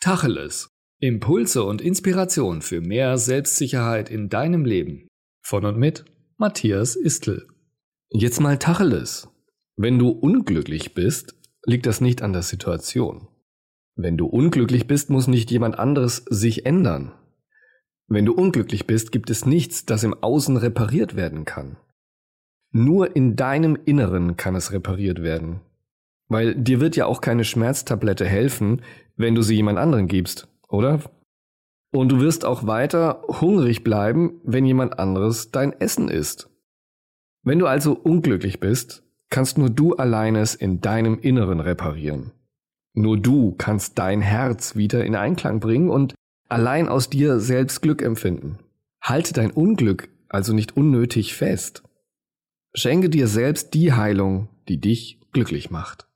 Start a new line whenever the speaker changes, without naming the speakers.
Tacheles. Impulse und Inspiration für mehr Selbstsicherheit in deinem Leben. Von und mit Matthias Istl. Jetzt mal Tacheles. Wenn du unglücklich bist, liegt das nicht an der Situation. Wenn du unglücklich bist, muss nicht jemand anderes sich ändern. Wenn du unglücklich bist, gibt es nichts, das im Außen repariert werden kann. Nur in deinem Inneren kann es repariert werden. Weil dir wird ja auch keine Schmerztablette helfen, wenn du sie jemand anderen gibst, oder? Und du wirst auch weiter hungrig bleiben, wenn jemand anderes dein Essen isst. Wenn du also unglücklich bist, kannst nur du alleine es in deinem Inneren reparieren. Nur du kannst dein Herz wieder in Einklang bringen und allein aus dir selbst Glück empfinden. Halte dein Unglück also nicht unnötig fest. Schenke dir selbst die Heilung, die dich glücklich macht.